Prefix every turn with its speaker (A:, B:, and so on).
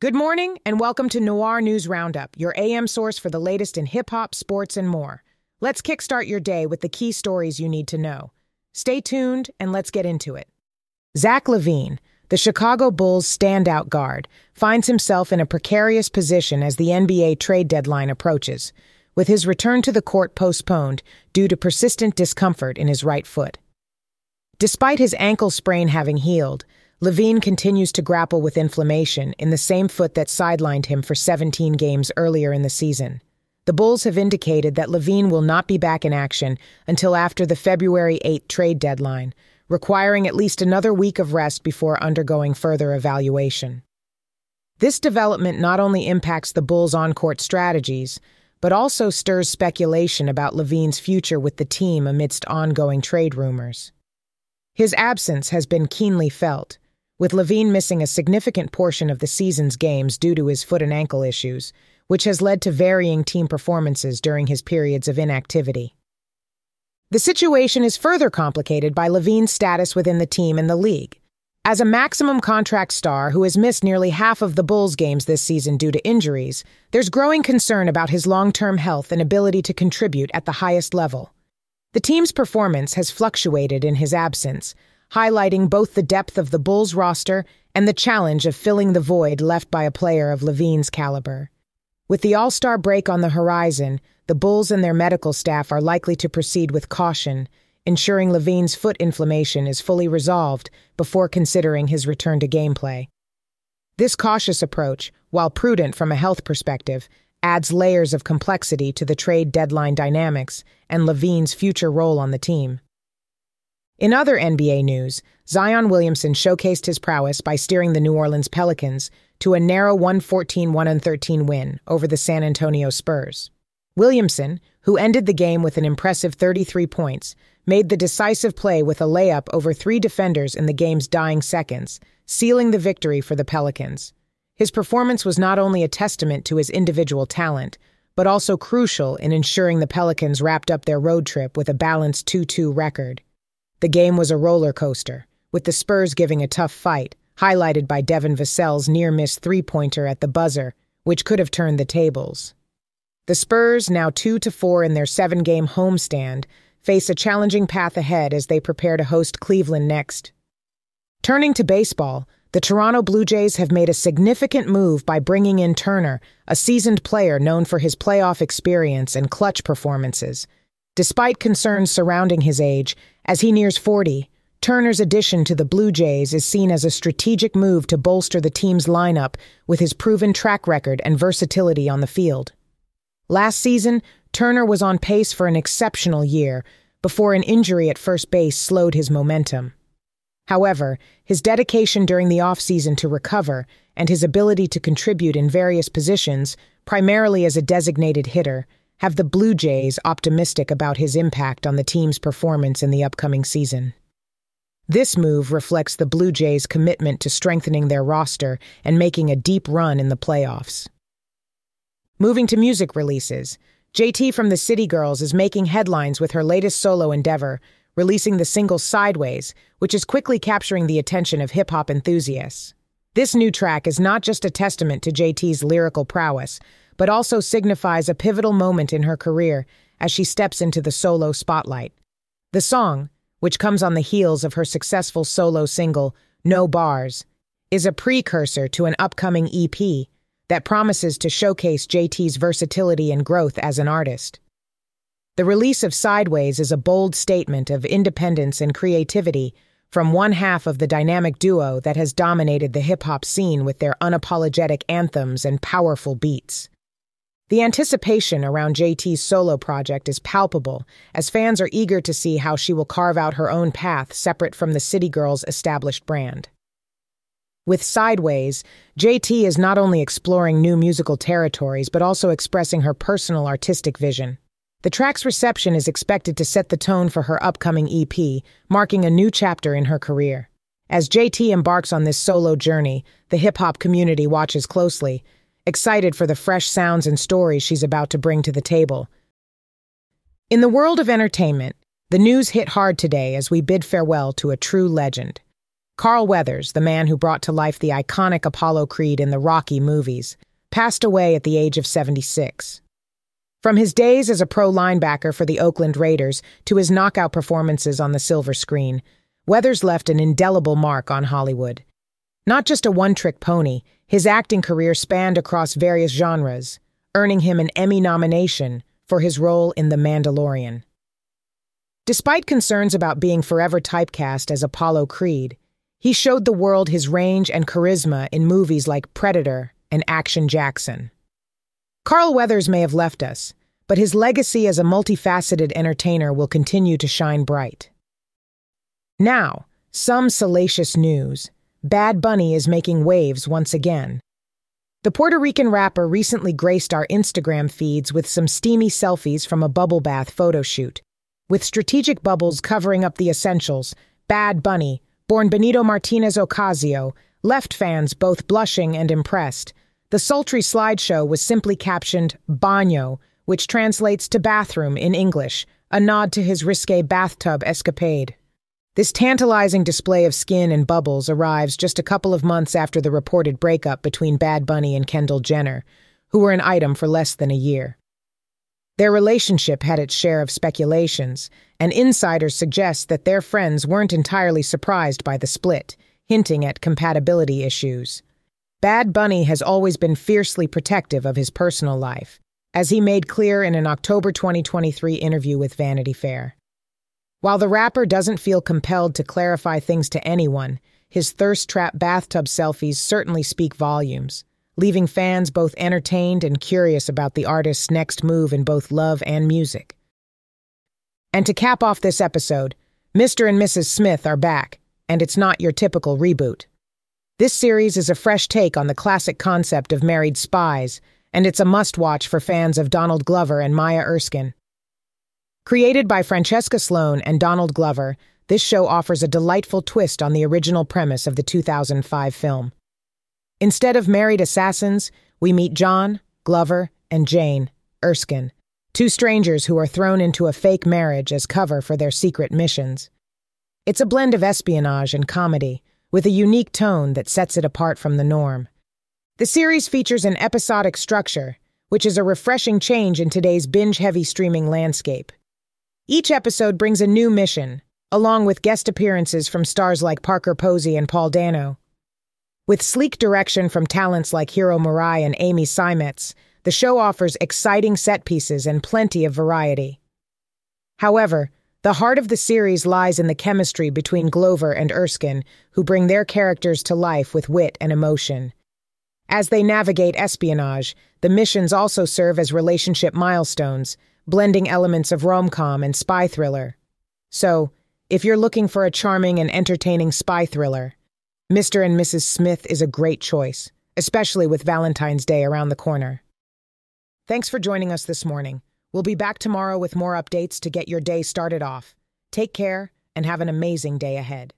A: Good morning, and welcome to Noir News Roundup, your AM source for the latest in hip hop, sports, and more. Let's kickstart your day with the key stories you need to know. Stay tuned, and let's get into it. Zach LaVine, the Chicago Bulls standout guard, finds himself in a precarious position as the NBA trade deadline approaches, with his return to the court postponed due to persistent discomfort in his right foot. Despite his ankle sprain having healed, LaVine continues to grapple with inflammation in the same foot that sidelined him for 17 games earlier in the season. The Bulls have indicated that LaVine will not be back in action until after the February 8 trade deadline, requiring at least another week of rest before undergoing further evaluation. This development not only impacts the Bulls' on court strategies, but also stirs speculation about LaVine's future with the team amidst ongoing trade rumors. His absence has been keenly felt, with LaVine missing a significant portion of the season's games due to his foot and ankle issues, which has led to varying team performances during his periods of inactivity. The situation is further complicated by LaVine's status within the team and the league. As a maximum contract star who has missed nearly half of the Bulls' games this season due to injuries, there's growing concern about his long term health and ability to contribute at the highest level. The team's performance has fluctuated in his absence, highlighting both the depth of the Bulls roster and the challenge of filling the void left by a player of LaVine's caliber. With the All Star break on the horizon, the Bulls and their medical staff are likely to proceed with caution, ensuring LaVine's foot inflammation is fully resolved before considering his return to gameplay. This cautious approach, while prudent from a health perspective, adds layers of complexity to the trade deadline dynamics and LaVine's future role on the team. In other NBA news, Zion Williamson showcased his prowess by steering the New Orleans Pelicans to a narrow 114 113 win over the San Antonio Spurs. Williamson, who ended the game with an impressive 33 points, made the decisive play with a layup over three defenders in the game's dying seconds, sealing the victory for the Pelicans. His performance was not only a testament to his individual talent, but also crucial in ensuring the Pelicans wrapped up their road trip with a balanced 2 2 record. The game was a roller coaster, with the Spurs giving a tough fight, highlighted by Devin Vassell's near miss three pointer at the buzzer, which could have turned the tables. The Spurs, now 2 to 4 in their seven game homestand, face a challenging path ahead as they prepare to host Cleveland next. Turning to baseball, the Toronto Blue Jays have made a significant move by bringing in Turner, a seasoned player known for his playoff experience and clutch performances. Despite concerns surrounding his age, as he nears 40, Turner's addition to the Blue Jays is seen as a strategic move to bolster the team's lineup with his proven track record and versatility on the field. Last season, Turner was on pace for an exceptional year before an injury at first base slowed his momentum. However, his dedication during the offseason to recover and his ability to contribute in various positions, primarily as a designated hitter, have the Blue Jays optimistic about his impact on the team's performance in the upcoming season. This move reflects the Blue Jays' commitment to strengthening their roster and making a deep run in the playoffs. Moving to music releases, JT from the City Girls is making headlines with her latest solo endeavor, releasing the single Sideways, which is quickly capturing the attention of hip hop enthusiasts. This new track is not just a testament to JT's lyrical prowess, but also signifies a pivotal moment in her career as she steps into the solo spotlight. The song, which comes on the heels of her successful solo single, No Bars, is a precursor to an upcoming EP that promises to showcase JT's versatility and growth as an artist. The release of Sideways is a bold statement of independence and creativity from one half of the dynamic duo that has dominated the hip hop scene with their unapologetic anthems and powerful beats. The anticipation around JT's solo project is palpable, as fans are eager to see how she will carve out her own path separate from the City Girls' established brand. With Sideways, JT is not only exploring new musical territories, but also expressing her personal artistic vision. The track's reception is expected to set the tone for her upcoming EP, marking a new chapter in her career. As JT embarks on this solo journey, the hip hop community watches closely, excited for the fresh sounds and stories she's about to bring to the table. In the world of entertainment, the news hit hard today as we bid farewell to a true legend. Carl Weathers, the man who brought to life the iconic Apollo Creed in the Rocky movies, passed away at the age of 76. From his days as a pro linebacker for the Oakland Raiders to his knockout performances on the silver screen, Weathers left an indelible mark on Hollywood. Not just a one trick pony, his acting career spanned across various genres, earning him an Emmy nomination for his role in The Mandalorian. Despite concerns about being forever typecast as Apollo Creed, he showed the world his range and charisma in movies like Predator and Action Jackson. Carl Weathers may have left us, but his legacy as a multifaceted entertainer will continue to shine bright. Now, some salacious news. Bad Bunny is making waves once again. The Puerto Rican rapper recently graced our Instagram feeds with some steamy selfies from a bubble bath photo shoot. With strategic bubbles covering up the essentials, Bad Bunny, born Benito Martinez Ocasio, left fans both blushing and impressed. The sultry slideshow was simply captioned Baño, which translates to bathroom in English, a nod to his risque bathtub escapade. This tantalizing display of skin and bubbles arrives just a couple of months after the reported breakup between Bad Bunny and Kendall Jenner, who were an item for less than a year. Their relationship had its share of speculations, and insiders suggest that their friends weren't entirely surprised by the split, hinting at compatibility issues. Bad Bunny has always been fiercely protective of his personal life, as he made clear in an October 2023 interview with Vanity Fair. While the rapper doesn't feel compelled to clarify things to anyone, his thirst trap bathtub selfies certainly speak volumes, leaving fans both entertained and curious about the artist's next move in both love and music. And to cap off this episode, Mr. and Mrs. Smith are back, and it's not your typical reboot. This series is a fresh take on the classic concept of married spies, and it's a must watch for fans of Donald Glover and Maya Erskine. Created by Francesca Sloan and Donald Glover, this show offers a delightful twist on the original premise of the 2005 film. Instead of married assassins, we meet John, Glover, and Jane, Erskine, two strangers who are thrown into a fake marriage as cover for their secret missions. It's a blend of espionage and comedy, with a unique tone that sets it apart from the norm. The series features an episodic structure, which is a refreshing change in today's binge heavy streaming landscape. Each episode brings a new mission, along with guest appearances from stars like Parker Posey and Paul Dano. With sleek direction from talents like Hiro Murai and Amy Seimetz, the show offers exciting set pieces and plenty of variety. However, the heart of the series lies in the chemistry between Glover and Erskine, who bring their characters to life with wit and emotion. As they navigate espionage, the missions also serve as relationship milestones, blending elements of rom-com and spy thriller. So, if you're looking for a charming and entertaining spy thriller, Mr. and Mrs. Smith is a great choice, especially with Valentine's Day around the corner. Thanks for joining us this morning. We'll be back tomorrow with more updates to get your day started off. Take care and have an amazing day ahead.